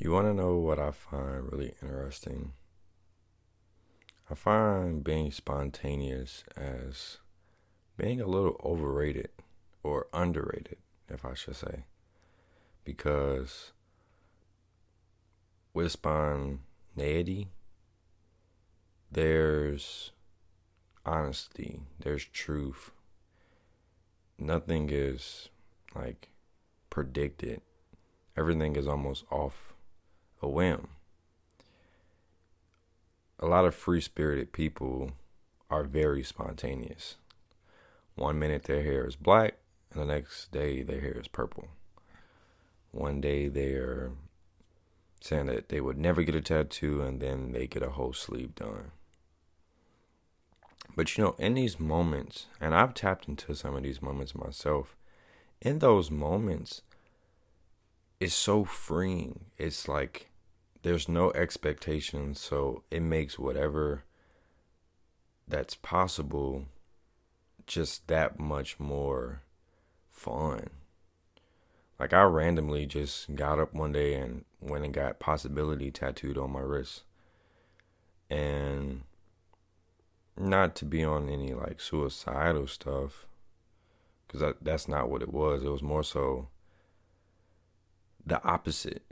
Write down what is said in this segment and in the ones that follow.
You want to know what I find really interesting? I find being spontaneous as being a little overrated or underrated, if I should say. Because with spontaneity, there's honesty, there's truth. Nothing is like predicted, everything is almost off a whim. A lot of free spirited people are very spontaneous. One minute their hair is black, and the next day their hair is purple. One day they're saying that they would never get a tattoo, and then they get a whole sleeve done. But you know, in these moments, and I've tapped into some of these moments myself, in those moments, it's so freeing. It's like there's no expectation, so it makes whatever that's possible just that much more fun. Like I randomly just got up one day and went and got possibility tattooed on my wrist. And not to be on any like suicidal stuff cuz that's not what it was. It was more so the opposite.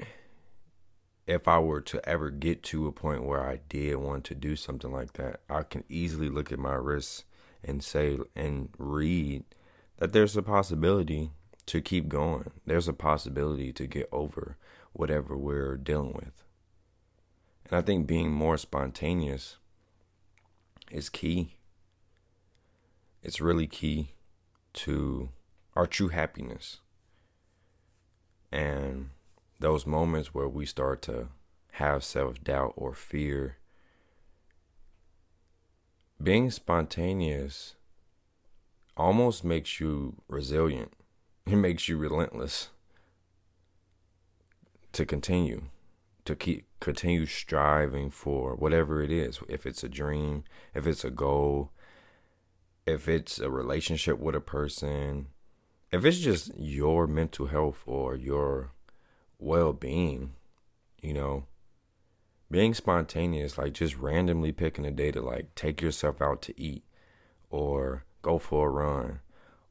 If I were to ever get to a point where I did want to do something like that, I can easily look at my wrists and say and read that there's a possibility to keep going. There's a possibility to get over whatever we're dealing with. And I think being more spontaneous is key. It's really key to our true happiness. And those moments where we start to have self doubt or fear, being spontaneous almost makes you resilient. It makes you relentless to continue, to keep continue striving for whatever it is. If it's a dream, if it's a goal, if it's a relationship with a person, if it's just your mental health or your well being, you know, being spontaneous, like just randomly picking a day to like take yourself out to eat or go for a run,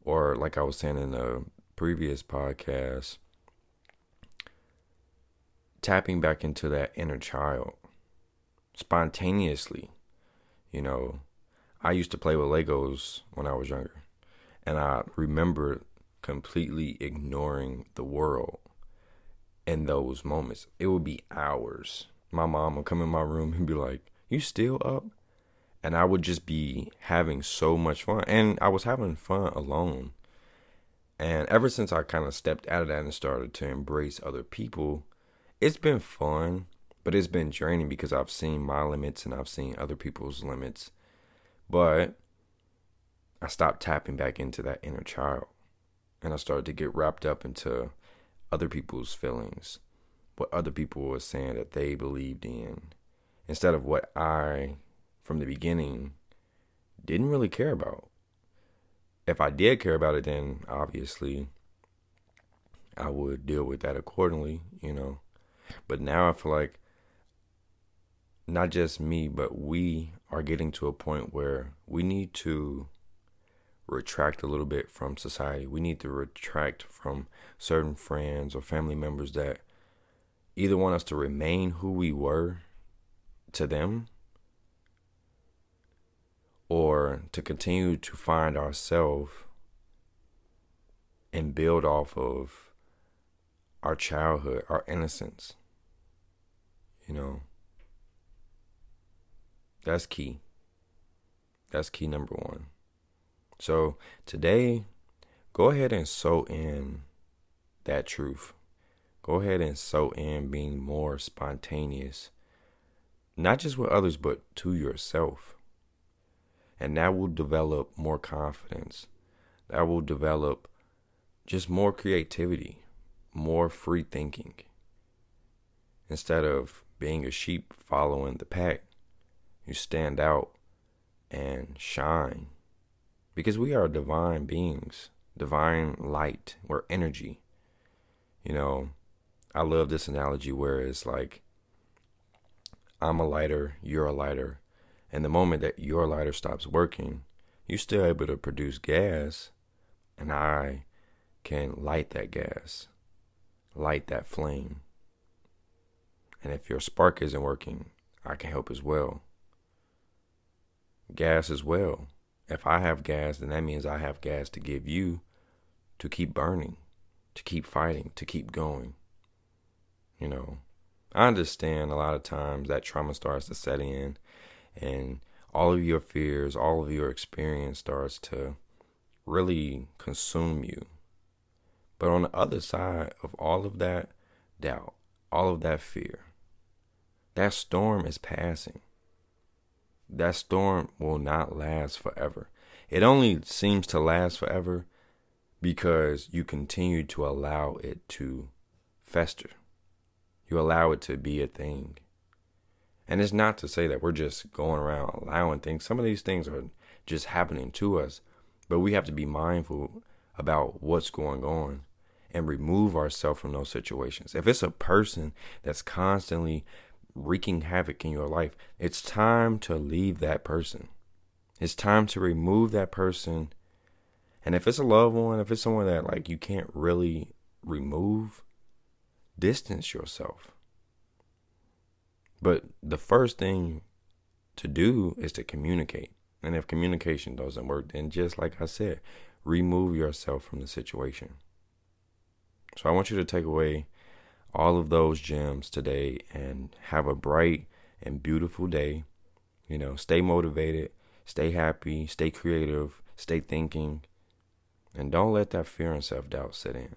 or like I was saying in the previous podcast, tapping back into that inner child spontaneously. You know, I used to play with Legos when I was younger, and I remember completely ignoring the world in those moments. It would be hours. My mom would come in my room and be like, You still up? And I would just be having so much fun. And I was having fun alone. And ever since I kind of stepped out of that and started to embrace other people, it's been fun, but it's been draining because I've seen my limits and I've seen other people's limits. But I stopped tapping back into that inner child and I started to get wrapped up into other people's feelings, what other people were saying that they believed in, instead of what I, from the beginning, didn't really care about. If I did care about it, then obviously I would deal with that accordingly, you know. But now I feel like not just me, but we are getting to a point where we need to retract a little bit from society. We need to retract from certain friends or family members that either want us to remain who we were to them or to continue to find ourselves and build off of our childhood, our innocence. You know, that's key. That's key number one. So today, go ahead and sow in that truth. Go ahead and sow in being more spontaneous, not just with others, but to yourself. And that will develop more confidence. That will develop just more creativity, more free thinking. Instead of being a sheep following the pack, you stand out and shine because we are divine beings, divine light, we're energy. You know, I love this analogy where it's like I'm a lighter, you're a lighter, and the moment that your lighter stops working, you're still able to produce gas, and I can light that gas, light that flame. And if your spark isn't working, I can help as well. Gas as well. If I have gas, then that means I have gas to give you to keep burning, to keep fighting, to keep going. You know, I understand a lot of times that trauma starts to set in and all of your fears, all of your experience starts to really consume you. But on the other side of all of that doubt, all of that fear, that storm is passing. That storm will not last forever. It only seems to last forever because you continue to allow it to fester. You allow it to be a thing. And it's not to say that we're just going around allowing things. Some of these things are just happening to us, but we have to be mindful about what's going on and remove ourselves from those situations. If it's a person that's constantly wreaking havoc in your life, it's time to leave that person. It's time to remove that person. And if it's a loved one, if it's someone that like you can't really remove, distance yourself. But the first thing to do is to communicate. And if communication doesn't work, then just like I said, remove yourself from the situation. So I want you to take away all of those gems today and have a bright and beautiful day. You know, stay motivated, stay happy, stay creative, stay thinking, and don't let that fear and self doubt set in.